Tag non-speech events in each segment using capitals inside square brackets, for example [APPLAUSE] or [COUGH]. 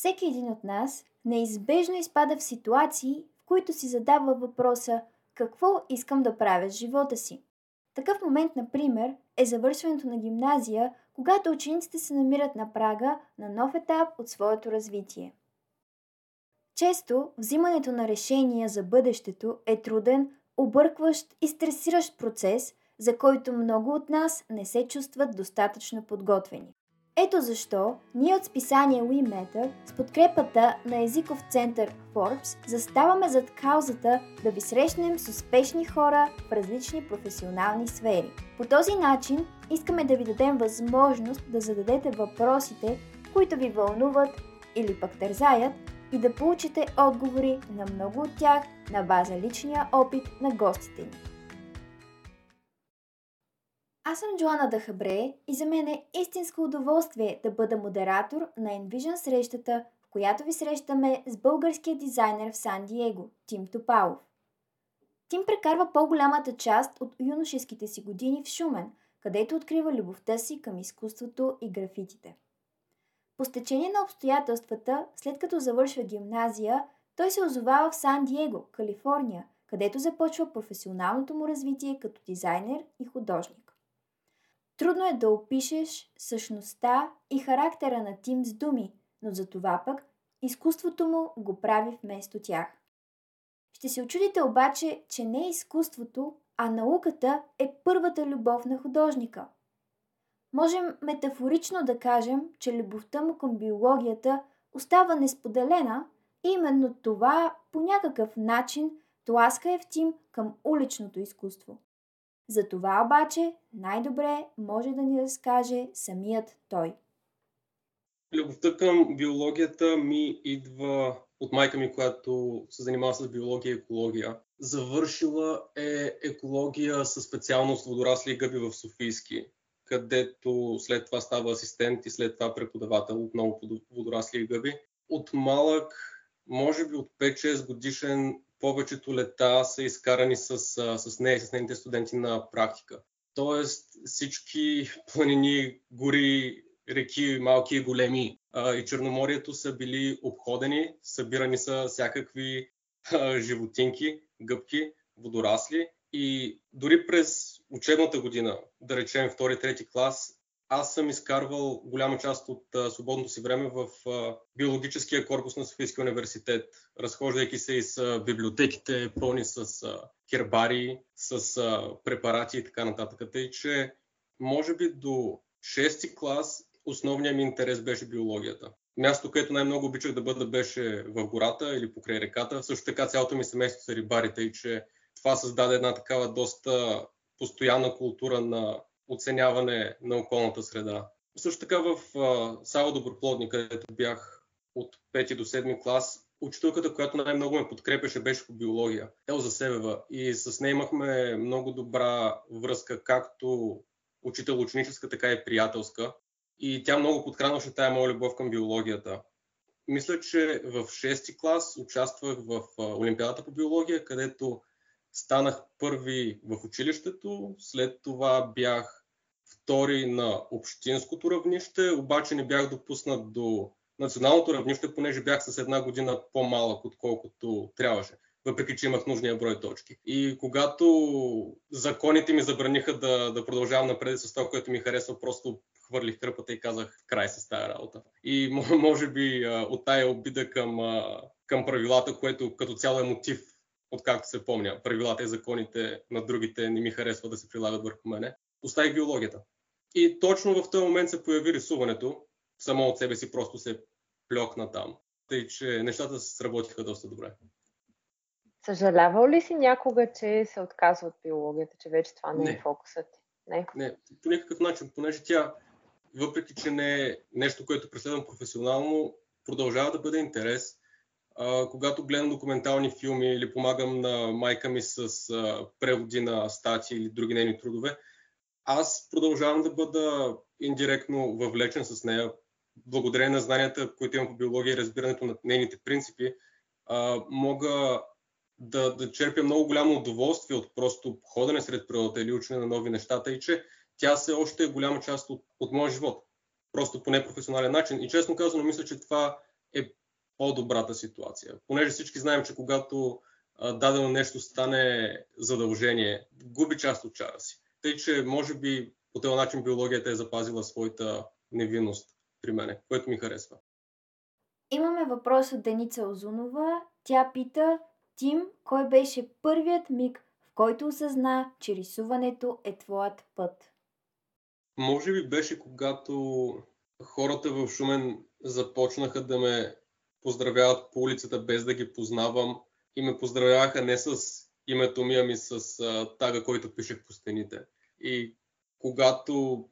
Всеки един от нас неизбежно изпада в ситуации, в които си задава въпроса какво искам да правя с живота си. Такъв момент, например, е завършването на гимназия, когато учениците се намират на прага на нов етап от своето развитие. Често взимането на решения за бъдещето е труден, объркващ и стресиращ процес, за който много от нас не се чувстват достатъчно подготвени. Ето защо ние от списание WeMatter с подкрепата на езиков център Forbes заставаме зад каузата да ви срещнем с успешни хора в различни професионални сфери. По този начин искаме да ви дадем възможност да зададете въпросите, които ви вълнуват или пък тързаят и да получите отговори на много от тях на база личния опит на гостите ни. Аз съм Джоана Дахабре и за мен е истинско удоволствие да бъда модератор на Envision срещата, в която ви срещаме с българския дизайнер в Сан Диего, Тим Топалов. Тим прекарва по-голямата част от юношеските си години в Шумен, където открива любовта си към изкуството и графитите. По стечение на обстоятелствата, след като завършва гимназия, той се озовава в Сан Диего, Калифорния, където започва професионалното му развитие като дизайнер и художник. Трудно е да опишеш същността и характера на Тим с думи, но за това пък изкуството му го прави вместо тях. Ще се очудите обаче, че не изкуството, а науката е първата любов на художника. Можем метафорично да кажем, че любовта му към биологията остава несподелена и именно това по някакъв начин тласка Евтим към уличното изкуство. За това обаче най-добре може да ни разкаже самият той. Любовта към биологията ми идва от майка ми, която се занимава с биология и екология. Завършила е екология със специалност водорасли и гъби в Софийски, където след това става асистент и след това преподавател отново по водорасли и гъби. От малък, може би от 5-6 годишен, повечето лета са изкарани с, с нея и с нейните студенти на практика. Тоест всички планини, гори, реки, малки и големи а, и Черноморието са били обходени, събирани са всякакви а, животинки, гъбки, водорасли и дори през учебната година, да речем втори, трети клас, аз съм изкарвал голяма част от а, свободното си време в а, биологическия корпус на Софийския университет, разхождайки се из а, библиотеките, пълни с а, хербари, с а, препарати и така нататък. Тъй, че може би до 6 клас основният ми интерес беше биологията. Място, където най-много обичах да бъда, беше в гората или покрай реката. Също така цялото ми семейство са рибарите и че това създаде една такава доста постоянна култура на оценяване на околната среда. Също така в Сало Доброплодни, където бях от 5 до 7 клас, учителката, която най-много ме подкрепеше, беше по биология. Елза Себева. И с нея имахме много добра връзка, както учител-ученическа, така и приятелска. И тя много подхранваше тая моя любов към биологията. Мисля, че в 6 клас участвах в Олимпиадата по биология, където станах първи в училището, след това бях втори на общинското равнище, обаче не бях допуснат до националното равнище, понеже бях с една година по-малък, отколкото трябваше въпреки че имах нужния брой точки. И когато законите ми забраниха да, да продължавам напред с това, което ми харесва, просто хвърлих кърпата и казах край с тази работа. И [LAUGHS] може би от тая обида към, към правилата, което като цяло е мотив, откакто се помня, правилата и законите на другите не ми харесва да се прилагат върху мене, оставих биологията. И точно в този момент се появи рисуването. Само от себе си просто се плёкна там. Тъй, че нещата се сработиха доста добре. Съжалявал ли си някога, че се отказва от биологията, че вече това не, е не. е фокусът ти? Не. Не, по никакъв начин, понеже тя, въпреки че не е нещо, което преследвам професионално, продължава да бъде интерес. А, когато гледам документални филми или помагам на майка ми с а, преводи на статии или други нейни трудове, аз продължавам да бъда индиректно въвлечен с нея, благодарение на знанията, които имам по биология и разбирането на нейните принципи, а, мога да, да черпя много голямо удоволствие от просто ходене сред природата или учене на нови нещата и че тя се още е голяма част от, от моя живот. Просто по непрофесионален начин. И честно казано, мисля, че това е по-добрата ситуация. Понеже всички знаем, че когато дадено нещо стане задължение, губи част от чара си. Тъй, че може би по този начин биологията е запазила своята невинност при мене, което ми харесва. Имаме въпрос от Деница Озунова. Тя пита, Тим, кой беше първият миг, в който осъзна, че рисуването е твоят път? Може би беше когато хората в Шумен започнаха да ме поздравяват по улицата без да ги познавам и ме поздравяваха не с името ми, ами с а, тага, който пишех по стените. И когато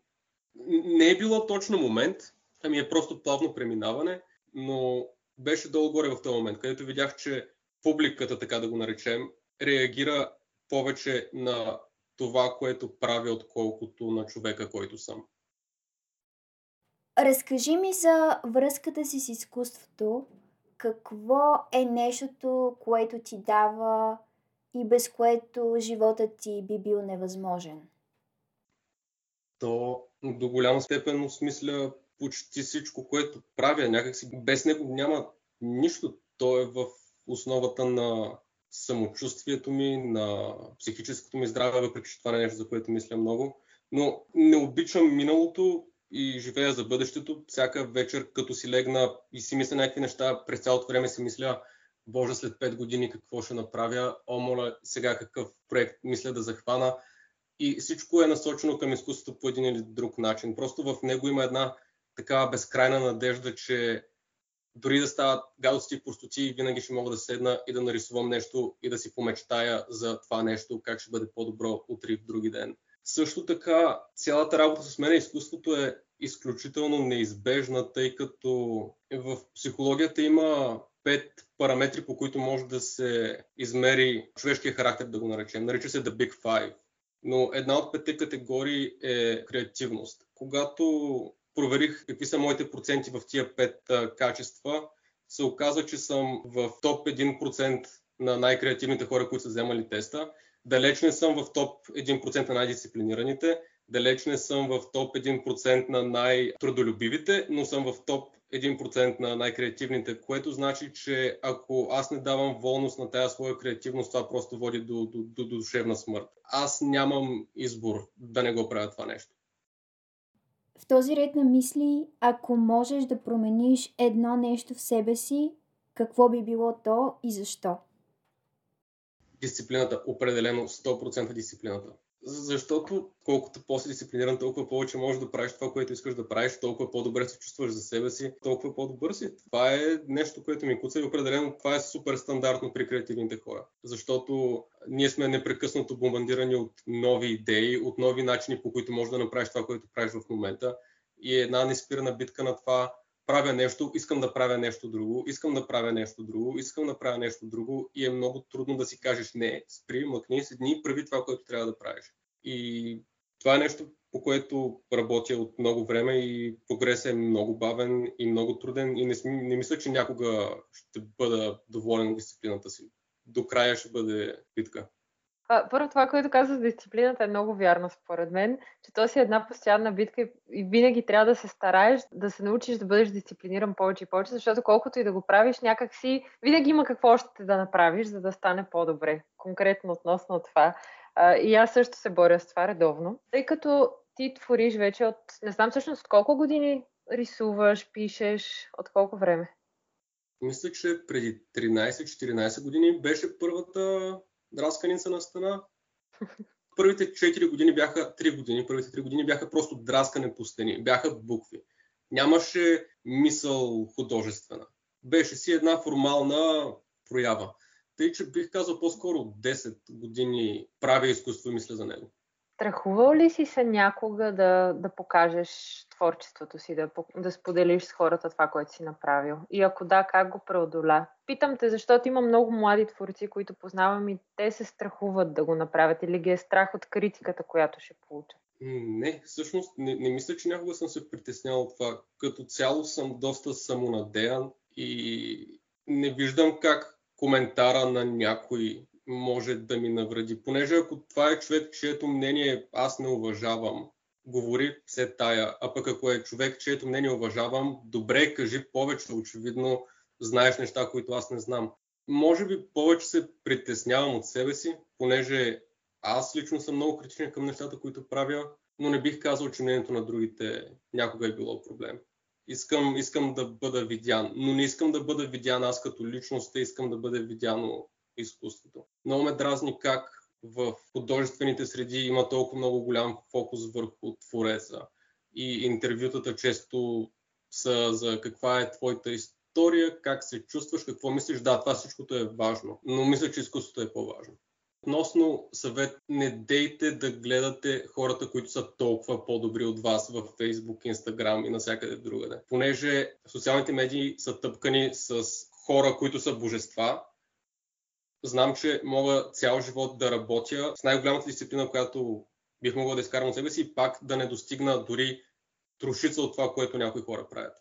не е било точно момент, ами е просто плавно преминаване, но беше долу горе в този момент, където видях, че публиката, така да го наречем, реагира повече на това, което правя, отколкото на човека, който съм. Разкажи ми за връзката си с изкуството. Какво е нещото, което ти дава и без което животът ти би бил невъзможен? То до голяма степен осмисля почти всичко, което правя. Някакси без него няма нищо. То е в основата на самочувствието ми, на психическото ми здраве, въпреки че това не е нещо, за което мисля много. Но не обичам миналото и живея за бъдещето. Всяка вечер, като си легна и си мисля някакви неща, през цялото време си мисля, Боже, след 5 години какво ще направя, о, моля, сега какъв проект мисля да захвана. И всичко е насочено към изкуството по един или друг начин. Просто в него има една такава безкрайна надежда, че дори да стават гадости и простоти, винаги ще мога да седна и да нарисувам нещо и да си помечтая за това нещо, как ще бъде по-добро утре в други ден. Също така, цялата работа с мен изкуството е изключително неизбежна, тъй като в психологията има пет параметри, по които може да се измери човешкия характер, да го наречем. Нарича се The Big Five. Но една от петте категории е креативност. Когато проверих какви са моите проценти в тия пет качества, се оказа, че съм в топ 1% на най-креативните хора, които са вземали теста. Далеч не съм в топ 1% на най-дисциплинираните, далеч не съм в топ 1% на най-трудолюбивите, но съм в топ 1% на най-креативните, което значи, че ако аз не давам волност на тази своя креативност, това просто води до, до, до, до душевна смърт. Аз нямам избор да не го правя това нещо. В този ред на мисли, ако можеш да промениш едно нещо в себе си, какво би било то и защо? Дисциплината, определено 100% дисциплината. Защото колкото по-си толкова повече можеш да правиш това, което искаш да правиш, толкова по-добре се чувстваш за себе си, толкова по-добър си. Това е нещо, което ми куца и определено това е супер стандартно при креативните хора. Защото ние сме непрекъснато бомбандирани от нови идеи, от нови начини, по които можеш да направиш това, което правиш в момента. И е една неспирна битка на това правя нещо, искам да правя нещо друго, искам да правя нещо друго, искам да правя нещо друго и е много трудно да си кажеш не, спри, мъкни, седни и прави това, което трябва да правиш. И това е нещо, по което работя от много време и прогрес е много бавен и много труден и не, не мисля, че някога ще бъда доволен от дисциплината си. До края ще бъде битка. Първо това, което каза за дисциплината е много вярно според мен, че то си е една постоянна битка и винаги трябва да се стараеш да се научиш да бъдеш дисциплиниран повече и повече, защото колкото и да го правиш, някак си винаги има какво още да направиш, за да стане по-добре. Конкретно относно това. И аз също се боря с това редовно, тъй като ти твориш вече от, не знам всъщност от колко години рисуваш, пишеш, от колко време? Мисля, че преди 13-14 години беше първата драсканица на стена. [LAUGHS] Първите 4 години бяха, 3 години, първите 3 години бяха просто драскане по стени, бяха букви. Нямаше мисъл художествена. Беше си една формална проява. Тъй, че бих казал по-скоро 10 години правя изкуство и мисля за него. Страхувал ли си се някога да, да покажеш творчеството си, да, да споделиш с хората това, което си направил? И ако да, как го преодоля? Питам те, защото има много млади творци, които познавам и те се страхуват да го направят или ги е страх от критиката, която ще получат. Не, всъщност не, не мисля, че някога съм се притеснявал от това. Като цяло съм доста самонадеян и не виждам как коментара на някой може да ми навреди. Понеже ако това е човек, чието мнение аз не уважавам, говори се тая, а пък ако е човек, чието мнение уважавам, добре, кажи повече, очевидно знаеш неща, които аз не знам. Може би повече се притеснявам от себе си, понеже аз лично съм много критичен към нещата, които правя, но не бих казал, че мнението на другите някога е било проблем. Искам, искам да бъда видян, но не искам да бъда видян аз като личност, а искам да бъде видяно изкуството. Много ме дразни как в художествените среди има толкова много голям фокус върху твореца. И интервютата често са за каква е твоята история, как се чувстваш, какво мислиш. Да, това всичкото е важно, но мисля, че изкуството е по-важно. Относно съвет, не дейте да гледате хората, които са толкова по-добри от вас в Facebook, Instagram и навсякъде другаде. Понеже социалните медии са тъпкани с хора, които са божества, знам, че мога цял живот да работя с най-голямата дисциплина, която бих могъл да изкарам от себе си и пак да не достигна дори трошица от това, което някои хора правят.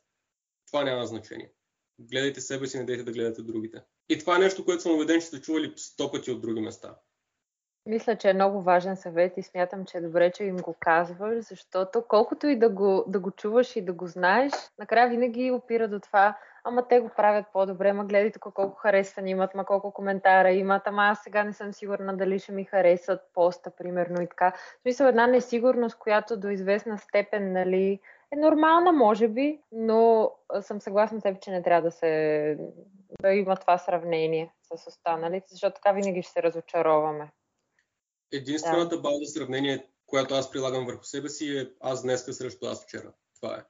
Това няма значение. Гледайте себе си, не дейте да гледате другите. И това е нещо, което съм убеден, че сте чували сто пъти от други места. Мисля, че е много важен съвет и смятам, че е добре, че им го казваш, защото колкото и да го, да го чуваш и да го знаеш, накрая винаги опира до това, ама те го правят по-добре, ма гледай тук колко харесвани имат, ма колко коментара имат, ама аз сега не съм сигурна дали ще ми харесат поста, примерно и така. В смисъл една несигурност, която до известна степен, нали, е нормална, може би, но съм съгласна с теб, че не трябва да се да има това сравнение с останалите, защото така винаги ще се разочароваме. Единствената да. база сравнение, която аз прилагам върху себе си е аз днеска срещу аз вчера. Това е.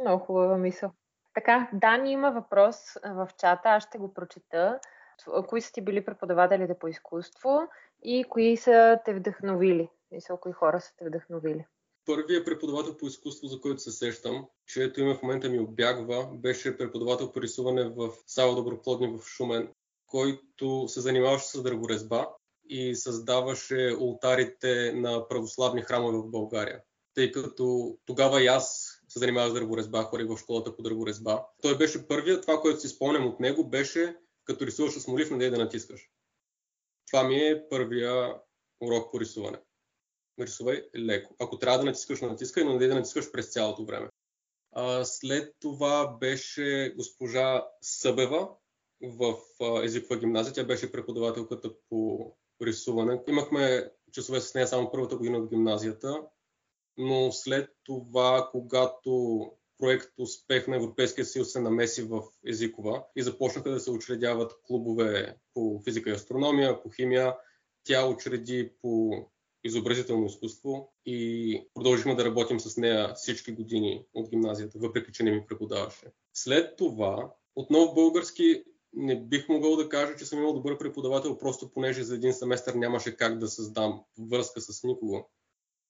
Много хубава мисъл. Така, Дани има въпрос в чата, аз ще го прочета. Кои са ти били преподавателите по изкуство и кои са те вдъхновили? Мисъл, кои хора са те вдъхновили? Първият преподавател по изкуство, за който се сещам, чието име в момента ми обягва, беше преподавател по рисуване в Сава Доброплодни в Шумен, който се занимаваше с дърворезба и създаваше ултарите на православни храмове в България. Тъй като тогава и аз се занимавах с дърворезба, ходих в школата по дърворезба. Той беше първият, това, което си спомням от него, беше като рисуваш с молив, не да натискаш. Това ми е първия урок по рисуване. Рисувай леко. Ако трябва да натискаш, натискай, но не да натискаш през цялото време. А, след това беше госпожа Събева в езикова гимназия. Тя беше преподавателката по рисуване. Имахме часове с нея само първата година от гимназията, но след това, когато проект Успех на Европейския съюз се намеси в езикова и започнаха да се учредяват клубове по физика и астрономия, по химия, тя учреди по изобразително изкуство и продължихме да работим с нея всички години от гимназията, въпреки че не ми преподаваше. След това, отново български не бих могъл да кажа, че съм имал добър преподавател, просто понеже за един семестър нямаше как да създам връзка с никого.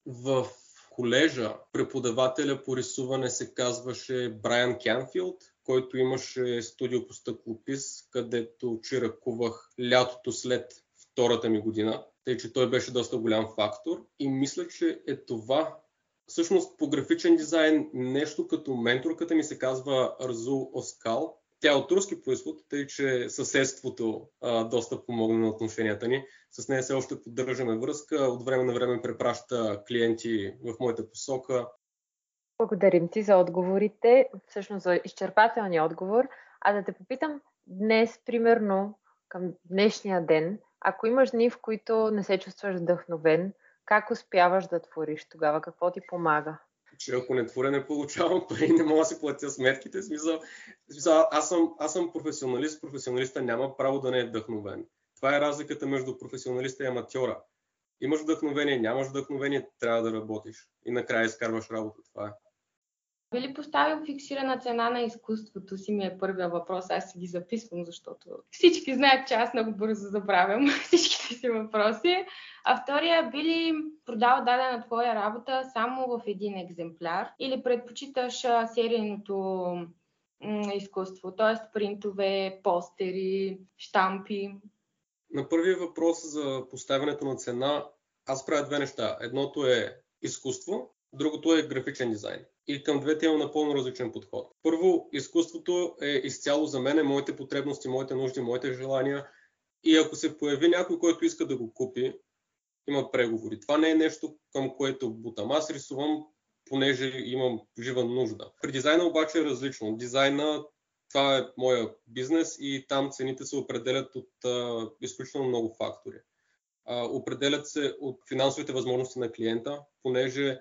В колежа преподавателя по рисуване се казваше Брайан Кянфилд, който имаше студио по стъклопис, където чиракувах лятото след втората ми година, тъй че той беше доста голям фактор. И мисля, че е това. Всъщност по графичен дизайн нещо като менторката ми се казва Арзул Оскал, тя е от руски происход, тъй че съседството а, доста помогна на отношенията ни. С нея все още поддържаме връзка. От време на време препраща клиенти в моята посока. Благодарим ти за отговорите, всъщност за изчерпателния отговор. А да те попитам, днес, примерно, към днешния ден, ако имаш дни, в които не се чувстваш вдъхновен, как успяваш да твориш тогава? Какво ти помага? Че ако не творя, не получавам пари, не мога да си платя сметките. Смисъл, смисъл аз, съм, аз съм професионалист, професионалиста няма право да не е вдъхновен. Това е разликата между професионалиста и аматьора. Имаш вдъхновение, нямаш вдъхновение, трябва да работиш. И накрая изкарваш работа. Това е. Би ли поставил фиксирана цена на изкуството си ми е първия въпрос. Аз си ги записвам, защото всички знаят, че аз много бързо забравям [LAUGHS] всичките си въпроси. А втория, би ли продал дадена твоя работа само в един екземпляр или предпочиташ серийното изкуство, т.е. принтове, постери, штампи? На първия въпрос за поставянето на цена, аз правя две неща. Едното е изкуство, другото е графичен дизайн. И към двете имам напълно различен подход. Първо, изкуството е изцяло за мен, моите потребности, моите нужди, моите желания. И ако се появи някой, който иска да го купи, има преговори. Това не е нещо, към което бутам. Аз рисувам, понеже имам жива нужда. При дизайна обаче е различно. Дизайна това е моя бизнес и там цените се определят от а, изключително много фактори. А, определят се от финансовите възможности на клиента, понеже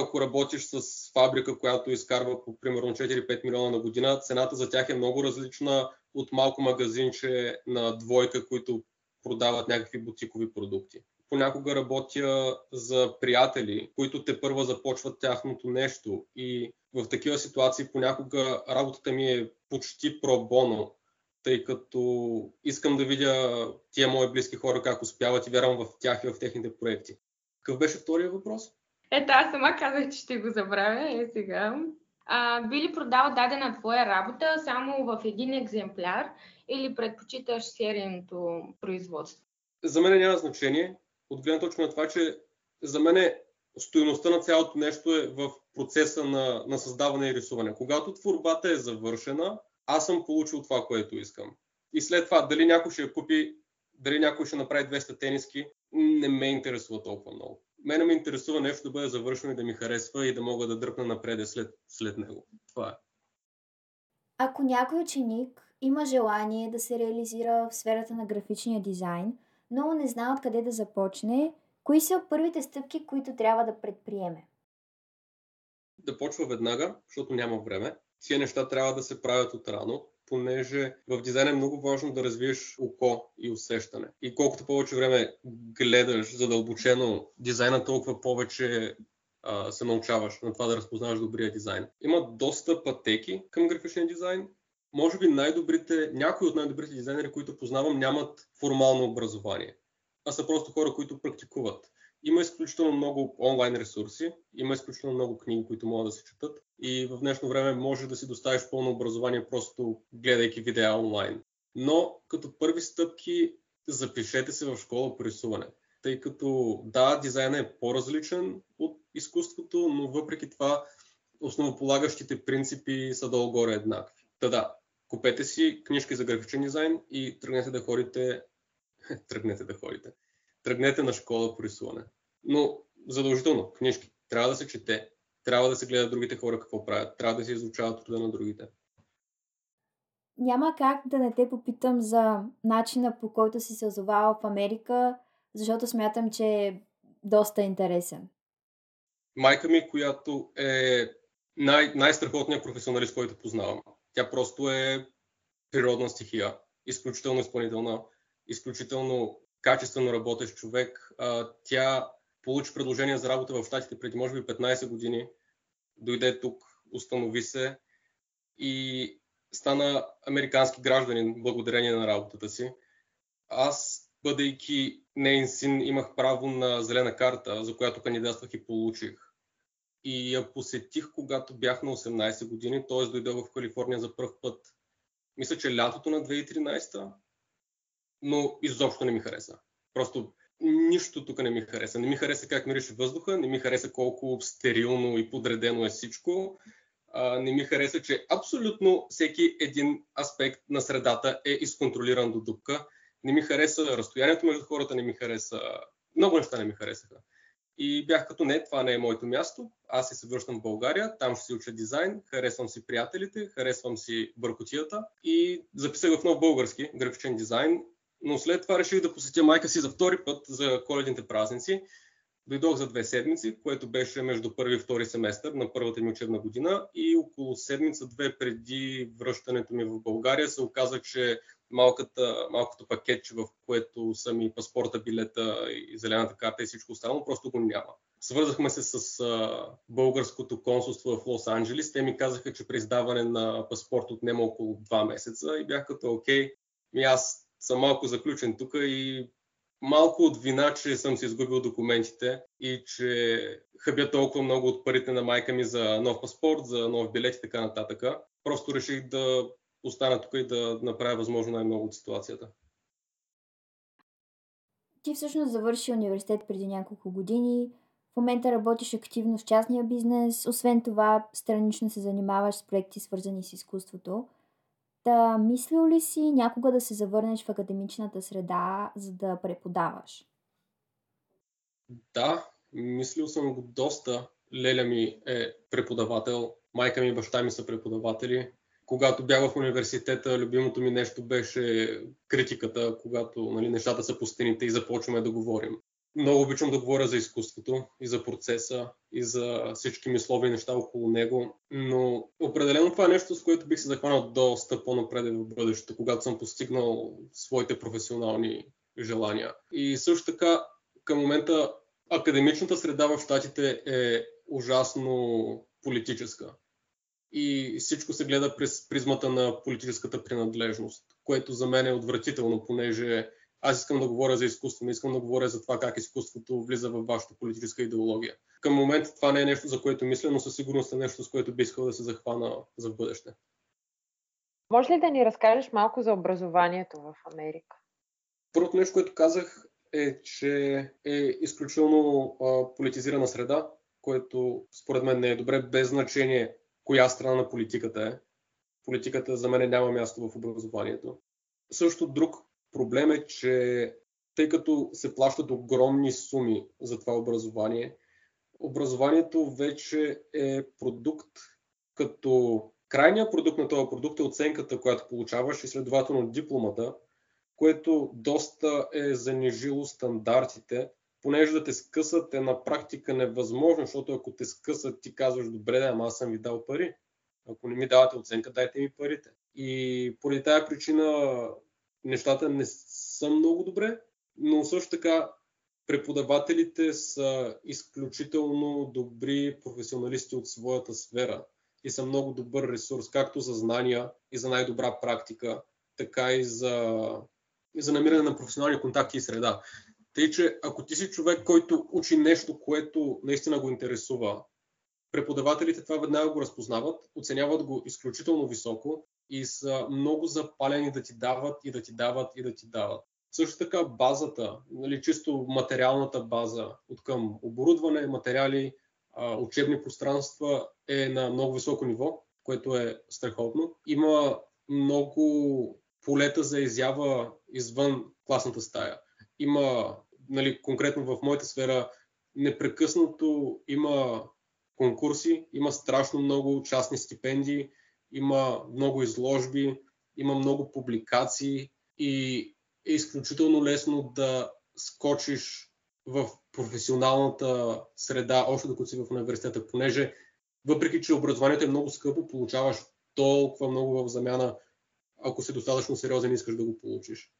ако работиш с фабрика, която изкарва по примерно 4-5 милиона на година, цената за тях е много различна от малко магазинче на двойка, които продават някакви бутикови продукти. Понякога работя за приятели, които те първа започват тяхното нещо и в такива ситуации понякога работата ми е почти про-боно, тъй като искам да видя тия мои близки хора как успяват и вярвам в тях и в техните проекти. Какъв беше втория въпрос? Ето, аз сама казах, че ще го забравя. Е сега. А, би ли продал дадена твоя работа само в един екземпляр или предпочиташ серийното производство? За мен няма значение. От гледна точка на това, че за мен стоеността на цялото нещо е в процеса на, на създаване и рисуване. Когато творбата е завършена, аз съм получил това, което искам. И след това, дали някой ще я купи, дали някой ще направи 200 тениски, не ме интересува толкова много. Мене ме интересува нещо да бъде завършено и да ми харесва и да мога да дръпна напред след, след него. Това е. Ако някой ученик има желание да се реализира в сферата на графичния дизайн, но не знае откъде да започне, кои са първите стъпки, които трябва да предприеме? Да почва веднага, защото няма време. Тия неща трябва да се правят от рано, понеже в дизайн е много важно да развиеш око и усещане. И колкото повече време гледаш задълбочено дизайна, толкова повече а, се научаваш на това да разпознаваш добрия дизайн. Има доста пътеки към графичния дизайн. Може би най-добрите, някои от най-добрите дизайнери, които познавам, нямат формално образование, а са просто хора, които практикуват. Има изключително много онлайн ресурси, има изключително много книги, които могат да се четат и в днешно време може да си доставиш пълно образование просто гледайки видеа онлайн. Но като първи стъпки запишете се в школа по рисуване. Тъй като да, дизайнът е по-различен от изкуството, но въпреки това основополагащите принципи са долу-горе еднакви. Та да, купете си книжки за графичен дизайн и тръгнете да ходите [LAUGHS] тръгнете да ходите. Тръгнете на школа по рисуване. Но задължително, книжки. Трябва да се чете. Трябва да се гледат другите хора какво правят. Трябва да се изучават труда на другите. Няма как да не те попитам за начина по който си се озовал в Америка, защото смятам, че е доста интересен. Майка ми, която е най- най-страхотният професионалист, който познавам. Тя просто е природна стихия, изключително изпълнителна, изключително качествено работещ човек. Тя получи предложение за работа в Штатите преди може би 15 години. Дойде тук, установи се и стана американски гражданин благодарение на работата си. Аз, бъдейки нейн син, имах право на зелена карта, за която кандидатствах и получих. И я посетих, когато бях на 18 години, т.е. дойдох в Калифорния за първ път. Мисля, че лятото на 2013 но изобщо не ми хареса. Просто нищо тук не ми хареса. Не ми хареса как мирише въздуха, не ми хареса колко стерилно и подредено е всичко. А, не ми хареса, че абсолютно всеки един аспект на средата е изконтролиран до дупка. Не ми хареса разстоянието между хората, не ми хареса... Много неща не ми харесаха. И бях като не, това не е моето място. Аз се връщам в България, там ще си уча дизайн, харесвам си приятелите, харесвам си бъркотията и записах в нов български графичен дизайн но след това реших да посетя майка си за втори път за коледните празници. Дойдох за две седмици, което беше между първи и втори семестър на първата ми учебна година и около седмица-две преди връщането ми в България се оказа, че малката, малкото пакетче, в което са ми паспорта, билета и зелената карта и всичко останало, просто го няма. Свързахме се с българското консулство в Лос-Анджелис. Те ми казаха, че при издаване на паспорт отнема около 2 месеца и бях като окей, аз съм малко заключен тук и малко от вина, че съм си изгубил документите и че хъбя толкова много от парите на майка ми за нов паспорт, за нов билет и така нататък. Просто реших да остана тук и да направя възможно най-много от ситуацията. Ти всъщност завърши университет преди няколко години. В момента работиш активно в частния бизнес. Освен това, странично се занимаваш с проекти, свързани с изкуството. Та, мислил ли си някога да се завърнеш в академичната среда, за да преподаваш? Да, мислил съм го доста. Леля ми е преподавател, майка ми и баща ми са преподаватели. когато бях в университета, любимото ми нещо беше критиката, когато нали, нещата са по стените и започваме да говорим. Много обичам да говоря за изкуството и за процеса и за всички мислови неща около него, но определено това е нещо, с което бих се захванал доста по-напред в бъдещето, когато съм постигнал своите професионални желания. И също така, към момента академичната среда в Штатите е ужасно политическа. И всичко се гледа през призмата на политическата принадлежност, което за мен е отвратително, понеже аз искам да говоря за изкуство, не искам да говоря за това как изкуството влиза в вашата политическа идеология. Към момента това не е нещо, за което мисля, но със сигурност е нещо, с което би искал да се захвана за бъдеще. Може ли да ни разкажеш малко за образованието в Америка? Първото нещо, което казах е, че е изключително а, политизирана среда, което според мен не е добре, без значение коя страна на политиката е. Политиката за мен няма място в образованието. Също друг проблем е, че тъй като се плащат огромни суми за това образование, образованието вече е продукт, като крайният продукт на този продукт е оценката, която получаваш и следователно дипломата, което доста е занижило стандартите, понеже да те скъсат е на практика невъзможно, защото ако те скъсат, ти казваш, добре, да, ама аз съм ви дал пари. Ако не ми давате оценка, дайте ми парите. И поради тази причина нещата не са много добре, но също така преподавателите са изключително добри професионалисти от своята сфера и са много добър ресурс, както за знания и за най-добра практика, така и за, и за намиране на професионални контакти и среда. Тъй, че ако ти си човек, който учи нещо, което наистина го интересува, преподавателите това веднага го разпознават, оценяват го изключително високо и са много запалени да ти дават и да ти дават и да ти дават. Също така базата, нали, чисто материалната база от към оборудване, материали, учебни пространства е на много високо ниво, което е страхотно. Има много полета за изява извън класната стая. Има, нали, конкретно в моята сфера, непрекъснато има конкурси, има страшно много частни стипендии, има много изложби, има много публикации и е изключително лесно да скочиш в професионалната среда, още докато си в университета, понеже въпреки, че образованието е много скъпо, получаваш толкова много в замяна, ако си достатъчно сериозен и искаш да го получиш.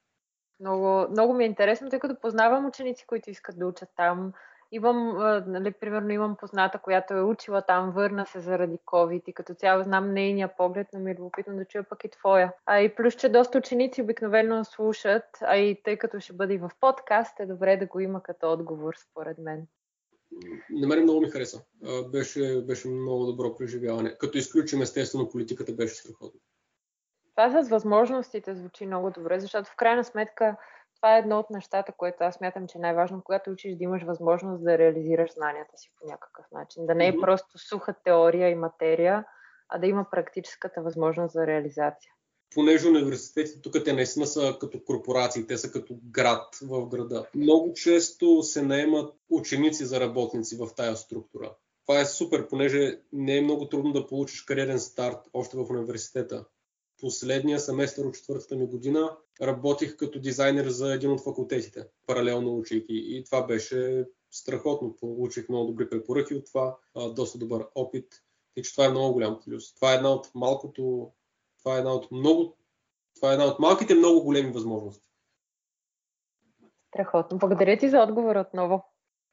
Много, много ми е интересно, тъй като познавам ученици, които искат да учат там. Имам, нали, примерно, имам позната, която е учила там, върна се заради COVID и като цяло знам нейния поглед, но ми е любопитно да чуя пък и твоя. А и плюс, че доста ученици обикновено слушат, а и тъй като ще бъде и в подкаст, е добре да го има като отговор, според мен. На мен много ми хареса. Беше, беше много добро преживяване. Като изключим естествено политиката, беше страхотно. Това с възможностите звучи много добре, защото в крайна сметка това е едно от нещата, което аз мятам, че е най-важно, когато учиш да имаш възможност да реализираш знанията си по някакъв начин. Да не е просто суха теория и материя, а да има практическата възможност за реализация. Понеже университетите тук те наистина са като корпорации, те са като град в града. Много често се наемат ученици за работници в тая структура. Това е супер, понеже не е много трудно да получиш кариерен старт още в университета последния семестър от четвъртата ми година работих като дизайнер за един от факултетите, паралелно учейки. И това беше страхотно. Получих много добри препоръки от това, доста добър опит. И че това е много голям плюс. Това е една от малкото, това е една от много, това е една от малките много големи възможности. Страхотно. Благодаря ти за отговор отново.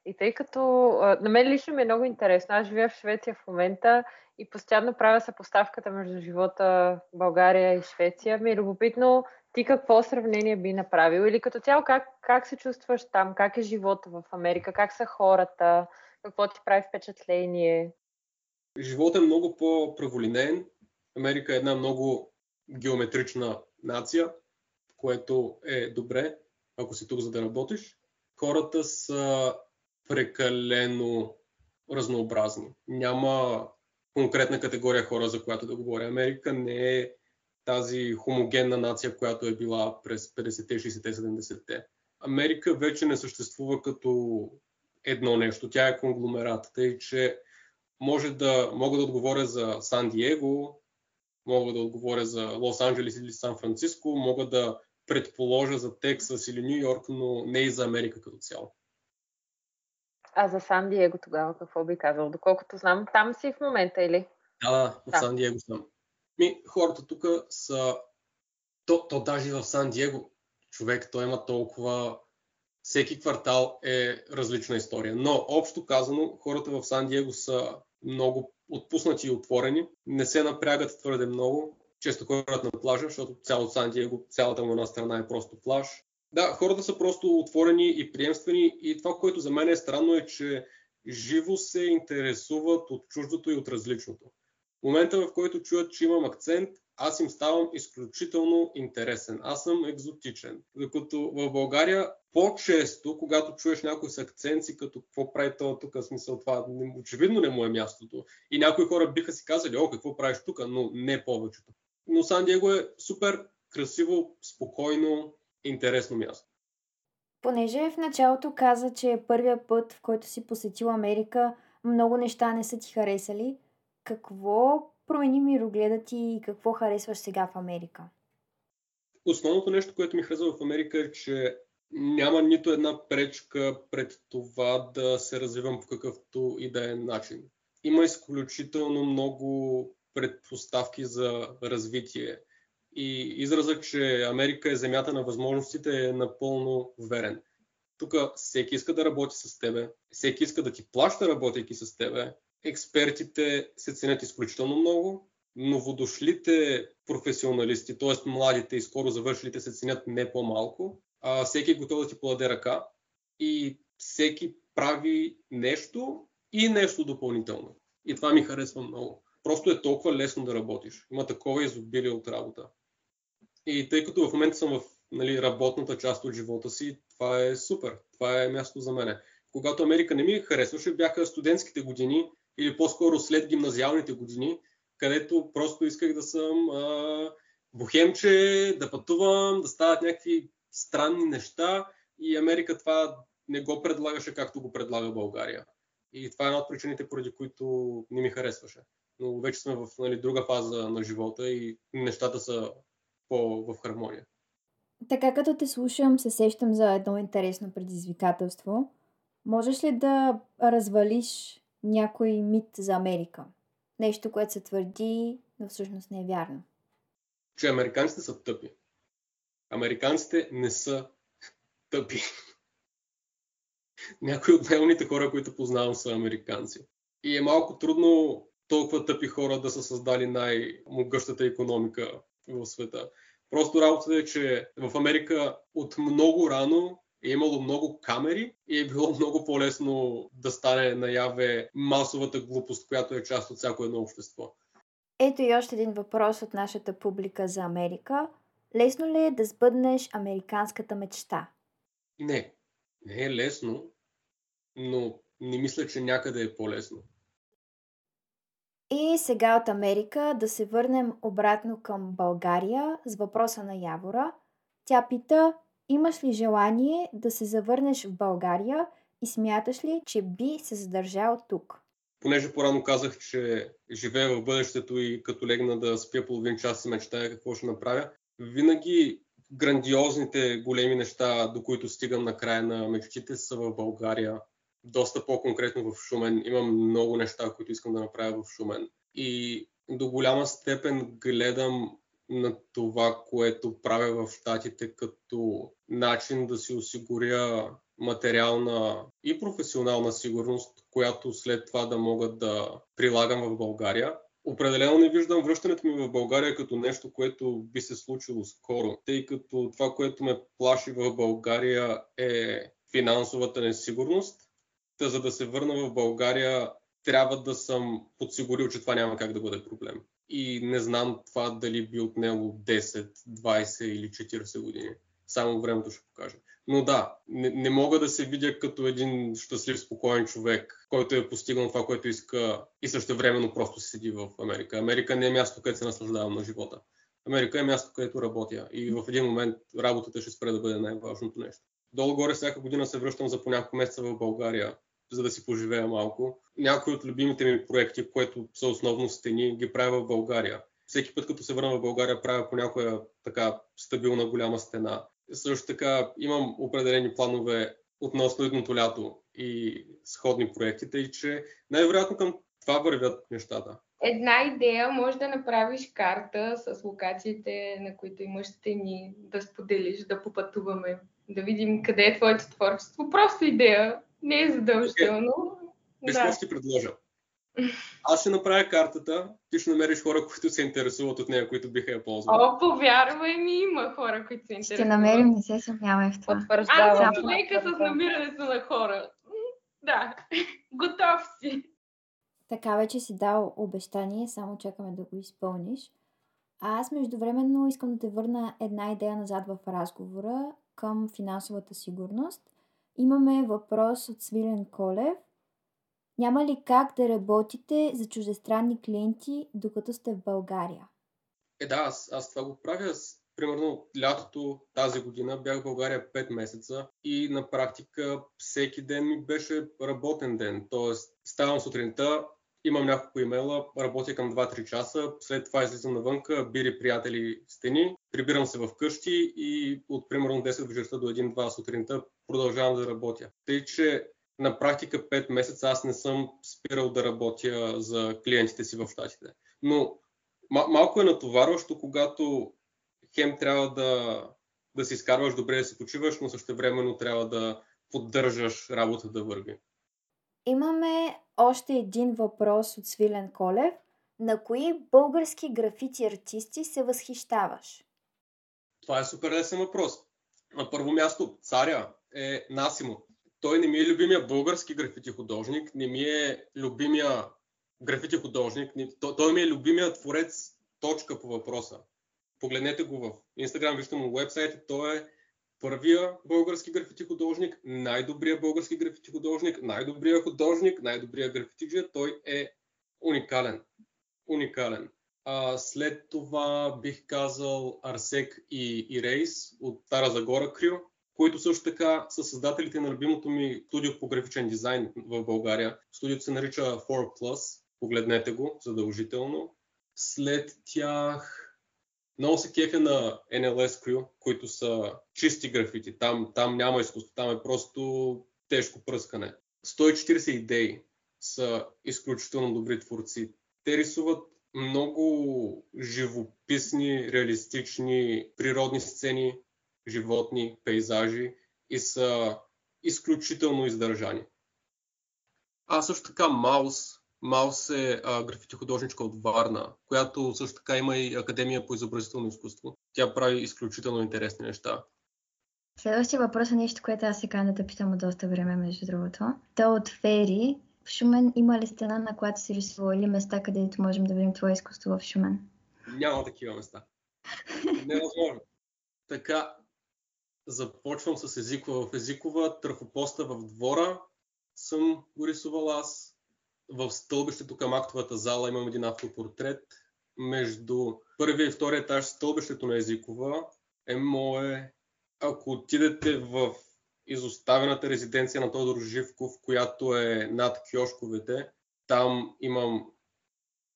И тъй като на мен лично ми е много интересно, аз живея в Швеция в момента и постоянно правя съпоставката между живота България и Швеция. Ми е любопитно ти какво сравнение би направил или като цяло как, как се чувстваш там, как е живота в Америка, как са хората, какво ти прави впечатление? Животът е много по-праволинен. Америка е една много геометрична нация, което е добре, ако си тук за да работиш. Хората са прекалено разнообразни. Няма конкретна категория хора, за която да говоря. Америка не е тази хомогенна нация, която е била през 50-те, 60-те, 70-те. Америка вече не съществува като едно нещо. Тя е конгломерат. Тъй, че може да, мога да отговоря за Сан Диего, мога да отговоря за Лос Анджелес или Сан Франциско, мога да предположа за Тексас или Нью Йорк, но не и за Америка като цяло. А за Сан Диего тогава какво би казал? Доколкото знам, там си в момента или? Да, да, в. Сан Диего съм. Ми, хората тук са... То, то даже в Сан Диего човек, той има толкова... Всеки квартал е различна история. Но, общо казано, хората в Сан Диего са много отпуснати и отворени, не се напрягат твърде много, често ходят на плажа, защото цялото Сан Диего, цялата му една страна е просто плаж. Да, хората са просто отворени и приемствени и това, което за мен е странно е, че живо се интересуват от чуждото и от различното. В момента, в който чуят, че имам акцент, аз им ставам изключително интересен. Аз съм екзотичен. Докато в България по-често, когато чуеш някой с акцент си, като какво прави то тук, смисъл това, очевидно не му е мястото. И някои хора биха си казали, о, какво правиш тук, но не повечето. Но Сан Диего е супер красиво, спокойно, интересно място. Понеже в началото каза, че е първия път, в който си посетил Америка, много неща не са ти харесали, какво промени мирогледа ти и какво харесваш сега в Америка? Основното нещо, което ми харесва в Америка е, че няма нито една пречка пред това да се развивам по какъвто и да е начин. Има изключително много предпоставки за развитие. И изразът, че Америка е земята на възможностите е напълно верен. Тук всеки иска да работи с тебе, всеки иска да ти плаща работейки с тебе, експертите се ценят изключително много, новодошлите професионалисти, т.е. младите и скоро завършилите се ценят не по-малко, а всеки е готов да ти подаде ръка и всеки прави нещо и нещо допълнително. И това ми харесва много. Просто е толкова лесно да работиш. Има такова изобилие от работа. И тъй като в момента съм в нали, работната част от живота си, това е супер. Това е място за мене. Когато Америка не ми харесваше, бяха студентските години, или по-скоро след гимназиалните години, където просто исках да съм а, бухемче, да пътувам, да стават някакви странни неща и Америка това не го предлагаше както го предлага България. И това е една от причините, поради които не ми харесваше. Но вече сме в нали, друга фаза на живота и нещата са по в хармония. Така като те слушам, се сещам за едно интересно предизвикателство. Можеш ли да развалиш някой мит за Америка. Нещо, което се твърди, но всъщност не е вярно. Че американците са тъпи. Американците не са тъпи. [LAUGHS] Някои от най хора, които познавам, са американци. И е малко трудно толкова тъпи хора да са създали най-могъщата економика в света. Просто работата е, че в Америка от много рано е имало много камери и е било [LAUGHS] много по-лесно да стане наяве масовата глупост, която е част от всяко едно общество. Ето и още един въпрос от нашата публика за Америка. Лесно ли е да сбъднеш американската мечта? Не, не е лесно, но не мисля, че някъде е по-лесно. И сега от Америка да се върнем обратно към България с въпроса на Явора. Тя пита Имаш ли желание да се завърнеш в България и смяташ ли, че би се задържал тук? Понеже порано казах, че живея в бъдещето и като легна да спя половин час и мечтая какво ще направя, винаги грандиозните големи неща, до които стигам на края на мечтите, са в България. Доста по-конкретно в Шумен. Имам много неща, които искам да направя в Шумен. И до голяма степен гледам на това, което правя в Штатите като начин да си осигуря материална и професионална сигурност, която след това да мога да прилагам в България. Определено не виждам връщането ми в България като нещо, което би се случило скоро, тъй като това, което ме плаши в България е финансовата несигурност. Та за да се върна в България, трябва да съм подсигурил, че това няма как да бъде проблем и не знам това дали би отнело 10, 20 или 40 години. Само времето ще покаже. Но да, не, не мога да се видя като един щастлив, спокоен човек, който е постигнал това, което иска и също времено просто седи в Америка. Америка не е място, където се наслаждавам на живота. Америка е място, където работя и в един момент работата ще спре да бъде най-важното нещо. Долу-горе всяка година се връщам за по няколко месеца в България за да си поживея малко. Някои от любимите ми проекти, които са основно стени, ги правя в България. всеки път, като се върна в България, правя по някоя така стабилна голяма стена. Също така имам определени планове относно едното лято и сходни проектите и че най-вероятно към това вървят нещата. Една идея може да направиш карта с локациите, на които имаш стени, да споделиш, да попътуваме, да видим къде е твоето творчество. Просто идея, не е задължително. Okay. Да. ще ти предложа? Аз ще направя картата, ти ще намериш хора, които се интересуват от нея, които биха я ползвали. О, повярвай ми, има хора, които се интересуват. Ще намерим, не се съмнявай в това. Аз съм човека с намирането на хора. Да, [LAUGHS] готов си. Така вече си дал обещание, само чакаме да го изпълниш. А аз междувременно искам да те върна една идея назад в разговора към финансовата сигурност. Имаме въпрос от Свилен Колев. Няма ли как да работите за чуждестранни клиенти, докато сте в България? Е, да, аз, аз това го правя. Примерно лятото тази година бях в България 5 месеца и на практика всеки ден ми беше работен ден. Тоест, ставам сутринта, имам няколко имейла, работя към 2-3 часа, след това излизам навънка, бири приятели стени, прибирам се в къщи и от примерно 10 вечерта до 1-2 сутринта продължавам да работя. Тъй, че на практика 5 месеца аз не съм спирал да работя за клиентите си в щатите. Но малко е натоварващо, когато хем трябва да, да си изкарваш добре да си почиваш, но също времено трябва да поддържаш работа да върви. Имаме още един въпрос от Свилен Колев. На кои български графити артисти се възхищаваш? Това е супер лесен въпрос. На първо място, царя е Насимо. Той не ми е любимия български графити художник, не ми е любимия графити художник, той ми е любимия творец точка по въпроса. Погледнете го в Instagram, вижте му вебсайт, той е първия български графити художник, най-добрия български графити художник, най-добрия художник, най-добрия графитиджия. Той е уникален. Уникален. А, след това бих казал Арсек и Ирейс от Стара Загора Крю, които също така са създателите на любимото ми студио по графичен дизайн в България. Студиото се нарича 4+. Погледнете го задължително. След тях много се кефя на NLS Crew, които са чисти графити. Там, там няма изкуство, там е просто тежко пръскане. 140 идеи са изключително добри творци. Те рисуват много живописни, реалистични природни сцени, животни, пейзажи и са изключително издържани. А също така Маус Маус е а, графити художничка от Варна, която също така има и Академия по изобразително изкуство. Тя прави изключително интересни неща. Следващия въпрос е нещо, което аз сега да те питам от доста време, между другото. То от Фери. В Шумен има ли стена, на която си рисувал или места, където можем да видим твое изкуство в Шумен? Няма такива места. Невъзможно. Така, започвам с езикова. В езикова трафопоста в двора съм го рисувал аз в стълбището към актовата зала имам един автопортрет. Между първия и втория етаж стълбището на езикова е мое. Ако отидете в изоставената резиденция на Тодор Живков, която е над киошковете, там имам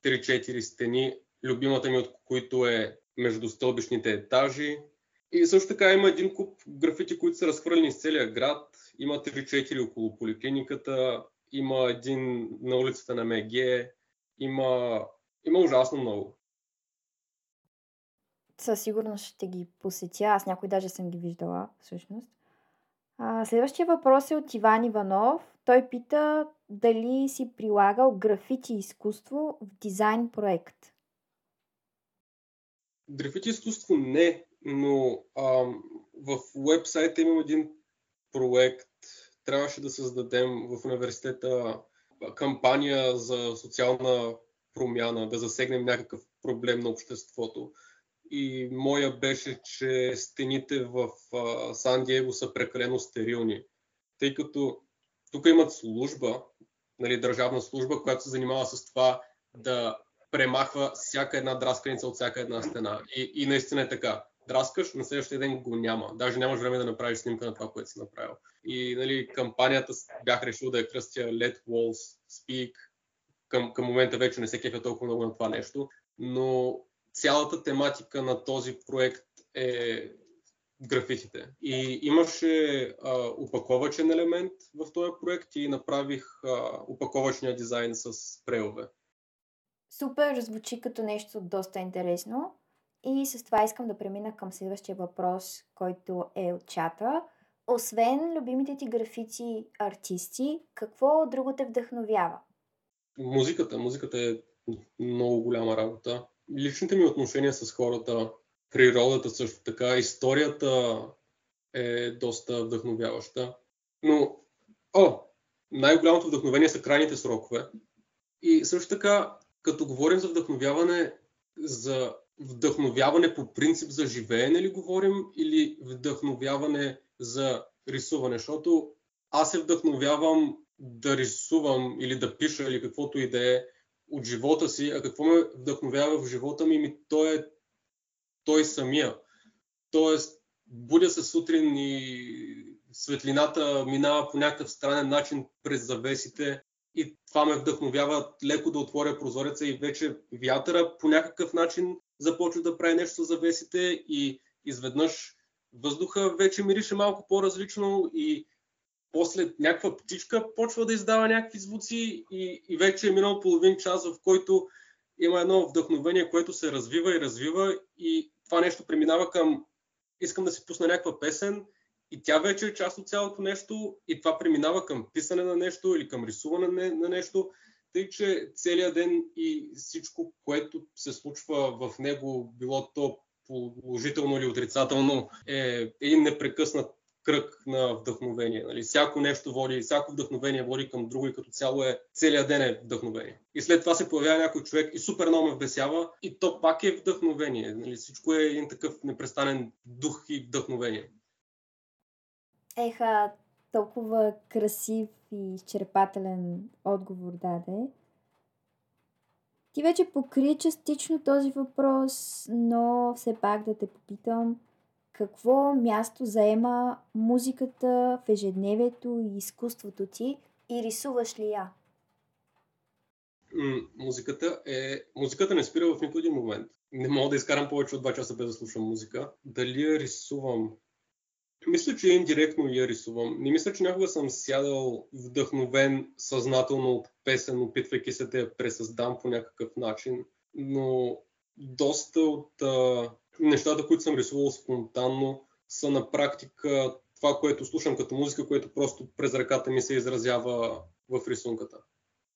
3-4 стени, любимата ми от които е между стълбищните етажи. И също така има един куп графити, които са разхвърлени из целия град. Има 3-4 около поликлиниката, има един на улицата на МГ, има, има ужасно много. Със сигурност ще ги посетя. Аз някой даже съм ги виждала, всъщност. А, следващия въпрос е от Иван Иванов. Той пита дали си прилагал графити изкуство в дизайн проект. Графити изкуство не, но а, в вебсайта имам един проект, трябваше да създадем в университета кампания за социална промяна, да засегнем някакъв проблем на обществото. И моя беше, че стените в Сан Диего са прекалено стерилни, тъй като тук имат служба, нали, държавна служба, която се занимава с това да премахва всяка една драсканица от всяка една стена. И, и наистина е така драскаш, на следващия ден го няма. Даже нямаш време да направиш снимка на това, което си направил. И нали, кампанията бях решил да я кръстя Let Walls Speak. Към, към момента вече не се кефя толкова много на това нещо, но цялата тематика на този проект е графитите. И имаше а, упаковачен елемент в този проект и направих а, упаковачния дизайн с преове. Супер, звучи като нещо доста интересно. И с това искам да премина към следващия въпрос, който е от чата. Освен любимите ти графици артисти, какво друго те вдъхновява? Музиката. Музиката е много голяма работа. Личните ми отношения с хората, природата също така, историята е доста вдъхновяваща. Но, о, най-голямото вдъхновение са крайните срокове. И също така, като говорим за вдъхновяване, за вдъхновяване по принцип за живеене ли говорим или вдъхновяване за рисуване? Защото аз се вдъхновявам да рисувам или да пиша или каквото и да е от живота си, а какво ме вдъхновява в живота ми, ми той е той самия. Тоест, будя се сутрин и светлината минава по някакъв странен начин през завесите и това ме вдъхновява леко да отворя прозореца и вече вятъра по някакъв начин започва да прави нещо с завесите и изведнъж въздуха вече мирише малко по-различно и после някаква птичка почва да издава някакви звуци и, и вече е минал половин час, в който има едно вдъхновение, което се развива и развива и това нещо преминава към искам да си пусна някаква песен и тя вече е част от цялото нещо и това преминава към писане на нещо или към рисуване на нещо, тъй че целият ден и всичко, което се случва в него, било то положително или отрицателно, е един непрекъснат кръг на вдъхновение. Нали? Всяко нещо води, всяко вдъхновение води към друго и като цяло е целият ден е вдъхновение. И след това се появява някой човек и супер много ме вбесява и то пак е вдъхновение. Нали? Всичко е един такъв непрестанен дух и вдъхновение. Еха, толкова красив и изчерпателен отговор даде. Ти вече покри частично този въпрос, но все пак да те попитам какво място заема музиката в ежедневието и изкуството ти и рисуваш ли я? музиката е... Музиката не спира в нито един момент. Не мога да изкарам повече от 2 часа без да слушам музика. Дали я рисувам? Мисля, че индиректно я рисувам. Не мисля, че някога съм сядал вдъхновен съзнателно от песен, опитвайки се да я пресъздам по някакъв начин. Но доста от а, нещата, които съм рисувал спонтанно, са на практика това, което слушам като музика, което просто през ръката ми се изразява в рисунката.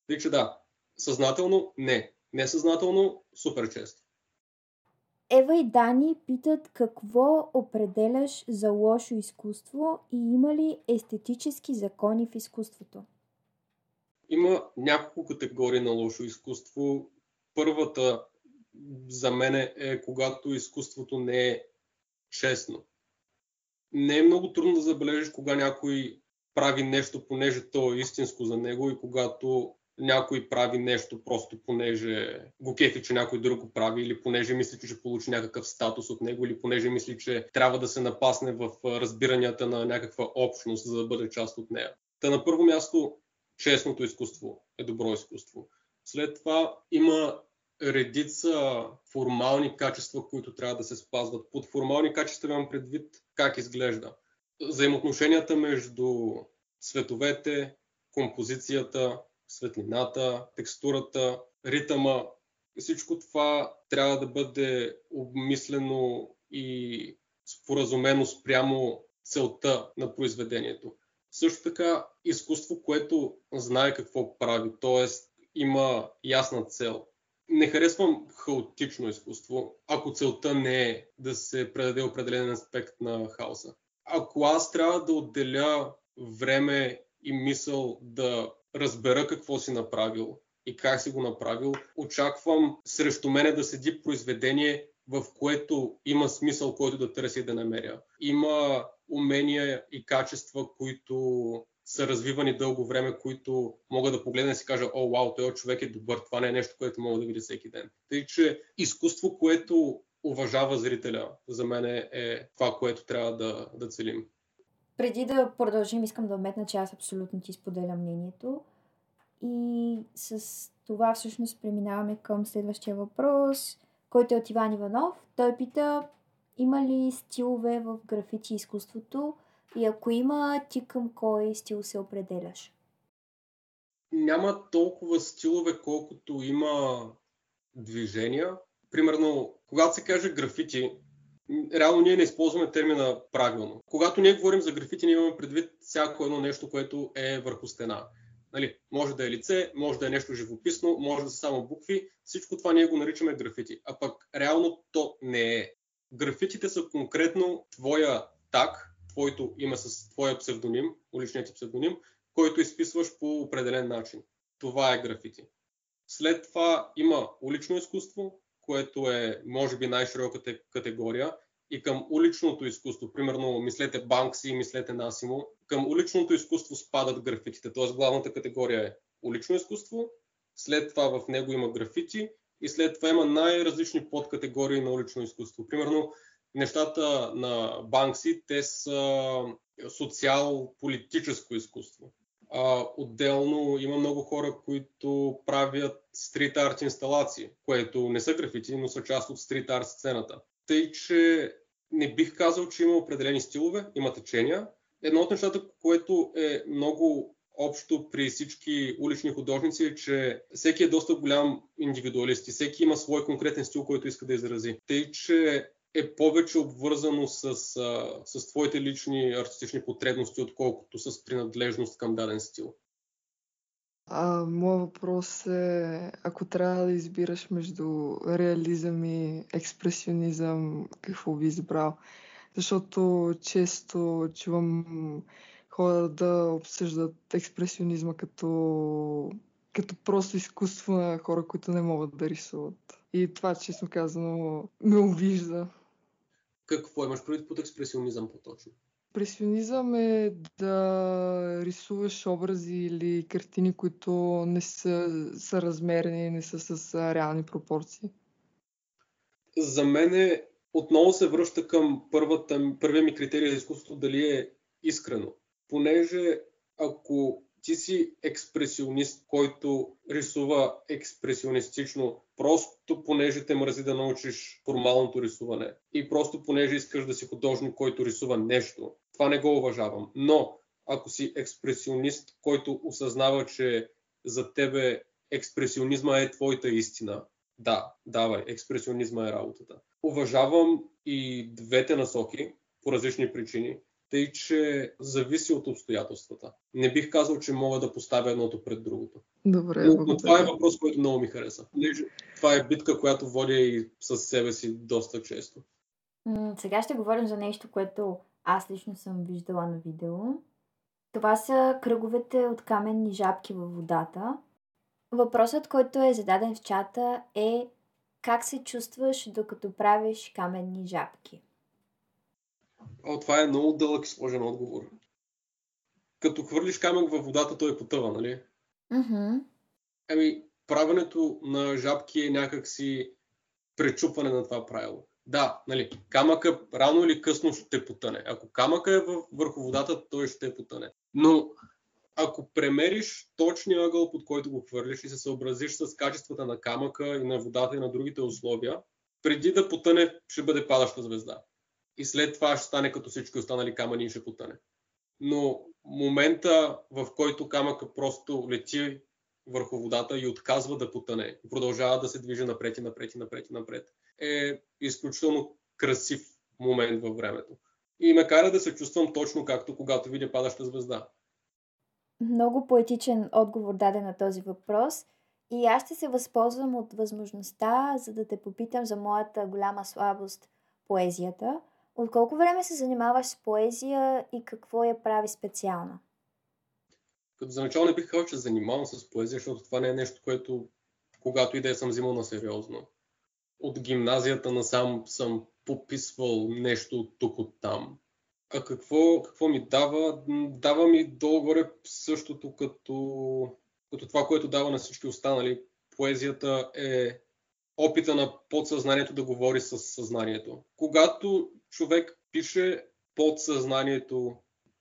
Тъй, че да, съзнателно не. Несъзнателно супер често. Ева и Дани питат какво определяш за лошо изкуство и има ли естетически закони в изкуството? Има няколко категории на лошо изкуство. Първата за мен е когато изкуството не е честно. Не е много трудно да забележиш кога някой прави нещо, понеже то е истинско за него и когато някой прави нещо просто понеже го кефи, че някой друг го прави или понеже мисли, че ще получи някакъв статус от него или понеже мисли, че трябва да се напасне в разбиранията на някаква общност, за да бъде част от нея. Та на първо място, честното изкуство е добро изкуство. След това има редица формални качества, които трябва да се спазват. Под формални качества имам предвид как изглежда. Взаимоотношенията между цветовете, композицията, светлината, текстурата, ритъма. Всичко това трябва да бъде обмислено и споразумено спрямо целта на произведението. Също така изкуство, което знае какво прави, т.е. има ясна цел не харесвам хаотично изкуство, ако целта не е да се предаде определен аспект на хаоса. Ако аз трябва да отделя време и мисъл да разбера какво си направил и как си го направил, очаквам срещу мене да седи произведение, в което има смисъл, който да търся и да намеря. Има умения и качества, които са развивани дълго време, които мога да погледна и си кажа, о, вау, този човек е добър, това не е нещо, което мога да видя всеки ден. Тъй, че изкуство, което уважава зрителя, за мен е това, което трябва да, да целим. Преди да продължим, искам да отметна, че аз абсолютно ти споделям мнението. И с това всъщност преминаваме към следващия въпрос, който е от Иван Иванов. Той пита има ли стилове в графити изкуството и ако има, ти към кой стил се определяш? Няма толкова стилове, колкото има движения. Примерно, когато се каже графити, реално ние не използваме термина правилно. Когато ние говорим за графити, ние имаме предвид всяко едно нещо, което е върху стена. Нали, може да е лице, може да е нещо живописно, може да са само букви. Всичко това ние го наричаме графити. А пък реално то не е. Графитите са конкретно твоя так, твоето име с твоя псевдоним, уличният псевдоним, който изписваш по определен начин. Това е графити. След това има улично изкуство, което е, може би, най-широката категория. И към уличното изкуство, примерно, мислете Банкси, мислете Насимо, към уличното изкуство спадат графитите. Т.е. главната категория е улично изкуство, след това в него има графити и след това има най-различни подкатегории на улично изкуство. Примерно, нещата на Банкси, те са социал-политическо изкуство. А, отделно има много хора, които правят стрит арт инсталации, което не са графити, но са част от стрит арт сцената. Тъй, че не бих казал, че има определени стилове, има течения. Едно от нещата, което е много общо при всички улични художници е, че всеки е доста голям индивидуалист и всеки има свой конкретен стил, който иска да изрази. Тъй, че е повече обвързано с, с твоите лични артистични потребности, отколкото с принадлежност към даден стил. А, моят въпрос е, ако трябва да избираш между реализъм и експресионизъм, какво би избрал? Защото често чувам хора да обсъждат експресионизма като, като просто изкуство на хора, които не могат да рисуват. И това, честно казано, ме обижда. Какво имаш предвид под експресионизъм по-точно? Експресионизъм е да рисуваш образи или картини, които не са, са размерени, не са с реални пропорции. За мен е, отново се връща към първата, първия ми критерий за изкуството, дали е искрено. Понеже ако ти си експресионист, който рисува експресионистично, просто понеже те мрази да научиш формалното рисуване и просто понеже искаш да си художник, който рисува нещо. Това не го уважавам. Но ако си експресионист, който осъзнава, че за тебе експресионизма е твоята истина, да, давай, експресионизма е работата. Уважавам и двете насоки по различни причини тъй че зависи от обстоятелствата. Не бих казал, че мога да поставя едното пред другото. Добре, но, но това е въпрос, който много ми хареса. Това е битка, която водя и с себе си доста често. сега ще говорим за нещо, което аз лично съм виждала на видео. Това са кръговете от каменни жабки във водата. Въпросът, който е зададен в чата е как се чувстваш докато правиш каменни жабки? О, това е много дълъг и сложен отговор. Като хвърлиш камък във водата, той потъва, нали? Mm-hmm. Ами, правенето на жабки е някакси пречупване на това правило. Да, нали, камъка рано или късно ще потъне. Ако камъка е върху водата, той ще потъне. Но ако премериш точния ъгъл, под който го хвърлиш и се съобразиш с качествата на камъка и на водата и на другите условия, преди да потъне, ще бъде падаща звезда и след това ще стане като всички останали камъни и ще потъне. Но момента, в който камъка просто лети върху водата и отказва да потъне, продължава да се движи напред и напред и напред и напред, е изключително красив момент във времето. И ме кара да се чувствам точно както когато видя падаща звезда. Много поетичен отговор даде на този въпрос. И аз ще се възползвам от възможността, за да те попитам за моята голяма слабост поезията – от колко време се занимаваш с поезия и какво я прави специална? Като за начало не бих казал, че занимавам с поезия, защото това не е нещо, което когато и да съм взимал на сериозно. От гимназията насам съм пописвал нещо тук, от там. А какво, какво ми дава? Дава ми долу-горе същото като, като това, което дава на всички останали. Поезията е опита на подсъзнанието да говори с съзнанието. Когато човек пише подсъзнанието,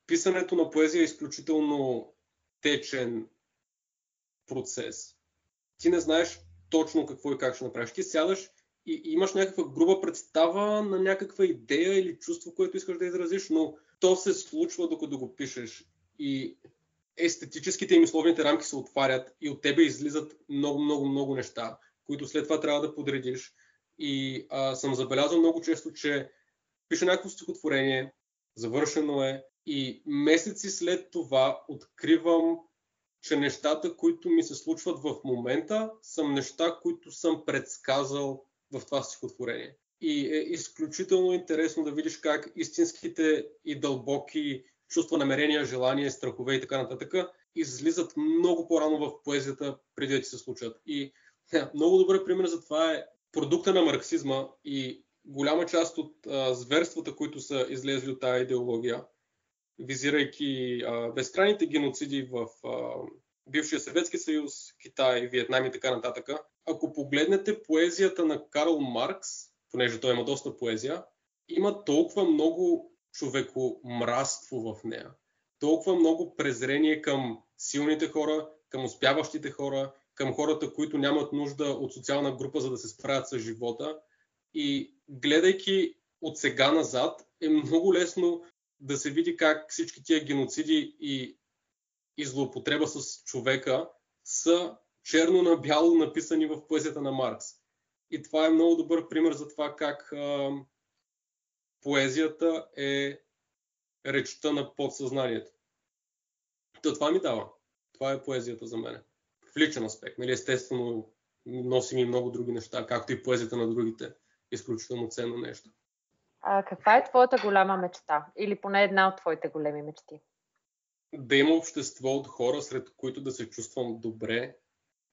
писането на поезия е изключително течен процес. Ти не знаеш точно какво и как ще направиш. Ти сядаш и имаш някаква груба представа на някаква идея или чувство, което искаш да изразиш, но то се случва докато го пишеш. И естетическите и мисловните рамки се отварят и от тебе излизат много, много, много неща, които след това трябва да подредиш. И а, съм забелязал много често, че пиша някакво стихотворение, завършено е и месеци след това откривам, че нещата, които ми се случват в момента, са неща, които съм предсказал в това стихотворение. И е изключително интересно да видиш как истинските и дълбоки чувства, намерения, желания, страхове и така нататък излизат много по-рано в поезията, преди да ти се случат. И е, много добър пример за това е продукта на марксизма и голяма част от а, зверствата, които са излезли от тази идеология, визирайки а, безкрайните геноциди в а, бившия Съветски съюз, Китай, Виетнам и така нататък. Ако погледнете поезията на Карл Маркс, понеже той има доста поезия, има толкова много човекомраство в нея. Толкова много презрение към силните хора, към успяващите хора, към хората, които нямат нужда от социална група, за да се справят с живота. И гледайки от сега назад, е много лесно да се види как всички тия геноциди и, и злоупотреба с човека са черно на бяло написани в поезията на Маркс. И това е много добър пример за това как а, поезията е речта на подсъзнанието. То това ми дава. Това е поезията за мен. В личен аспект. Нали, естествено, носим и много други неща, както и поезията на другите. Изключително ценно нещо. А каква е твоята голяма мечта? Или поне една от твоите големи мечти? Да има общество от хора, сред които да се чувствам добре,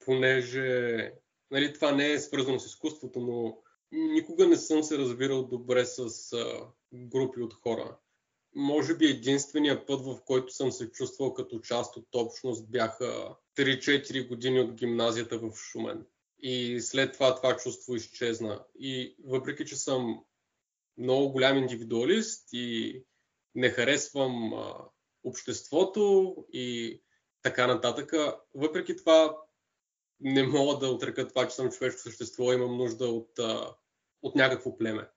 понеже нали, това не е свързано с изкуството, но никога не съм се разбирал добре с а, групи от хора. Може би единствения път, в който съм се чувствал като част от общност, бяха 3-4 години от гимназията в Шумен. И след това това чувство изчезна. И въпреки, че съм много голям индивидуалист и не харесвам а, обществото и така нататък, въпреки това не мога да отрека това, че съм човешко същество, имам нужда от, а, от някакво племе.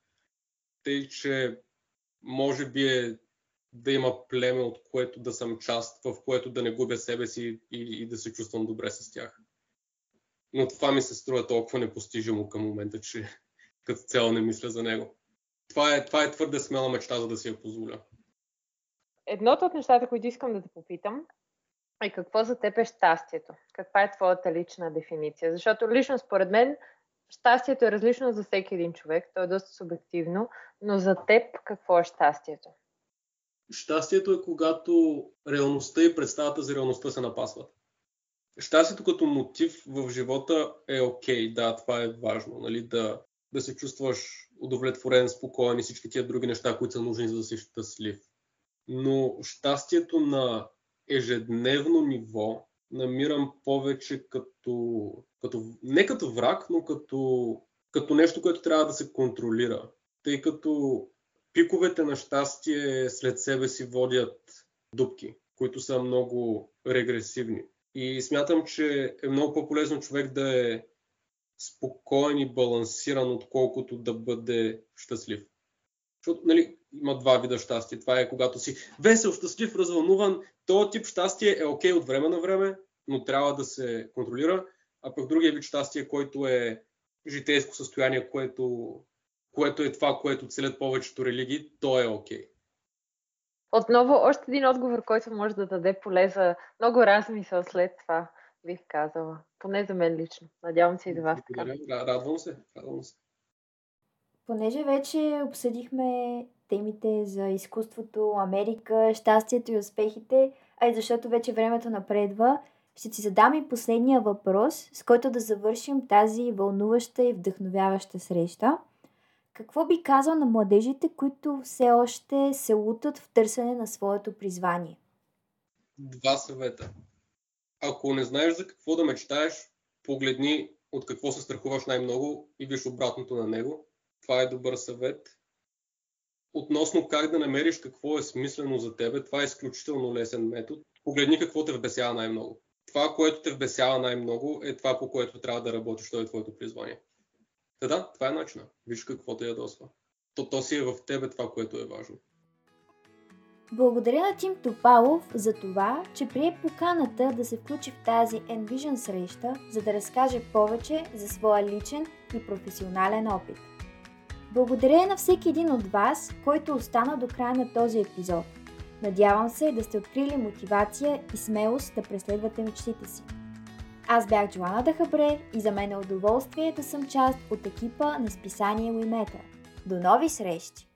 Тъй, че може би е да има племе, от което да съм част, в което да не губя себе си и, и да се чувствам добре с тях. Но това ми се струва толкова непостижимо към момента, че като цяло не мисля за него. Това е, това е твърде смела мечта, за да си я позволя. Едното от нещата, които искам да те попитам, е какво за теб е щастието? Каква е твоята лична дефиниция? Защото лично според мен щастието е различно за всеки един човек, то е доста субективно, но за теб какво е щастието? Щастието е когато реалността и представата за реалността се напасват. Щастието като мотив в живота е окей, okay, да, това е важно, нали, да, да се чувстваш удовлетворен, спокоен и всички тия други неща, които са нужни за да си щастлив. Но щастието на ежедневно ниво намирам повече като, като не като враг, но като, като нещо, което трябва да се контролира. Тъй като пиковете на щастие след себе си водят дупки, които са много регресивни. И смятам, че е много по-полезно човек да е спокоен и балансиран, отколкото да бъде щастлив. Защото нали, има два вида щастие. Това е когато си весел, щастлив, развълнуван. Този тип щастие е окей okay от време на време, но трябва да се контролира. А пък другия вид щастие, който е житейско състояние, което, което е това, което целят повечето религии, то е окей. Okay. Отново, още един отговор, който може да даде поле за много размисъл след това, бих казала. Поне за мен лично. Надявам се и за вас така. Радвам се. Радвам се. Понеже вече обсъдихме темите за изкуството, Америка, щастието и успехите, а и защото вече времето напредва, ще ти задам и последния въпрос, с който да завършим тази вълнуваща и вдъхновяваща среща. Какво би казал на младежите, които все още се лутат в търсене на своето призвание? Два съвета. Ако не знаеш за какво да мечтаеш, погледни от какво се страхуваш най-много и виж обратното на него. Това е добър съвет. Относно как да намериш какво е смислено за тебе, това е изключително лесен метод. Погледни какво те вбесява най-много. Това, което те вбесява най-много, е това, по което трябва да работиш, то е твоето призвание. Та да, това е начина. Виж какво те ядосва. То, то си е в тебе това, което е важно. Благодаря на Тим Топалов за това, че прие поканата да се включи в тази Envision среща, за да разкаже повече за своя личен и професионален опит. Благодаря на всеки един от вас, който остана до края на този епизод. Надявам се да сте открили мотивация и смелост да преследвате мечтите си. Аз бях Джоана Дахабре и за мен е удоволствие да съм част от екипа на списание Уимета. До нови срещи!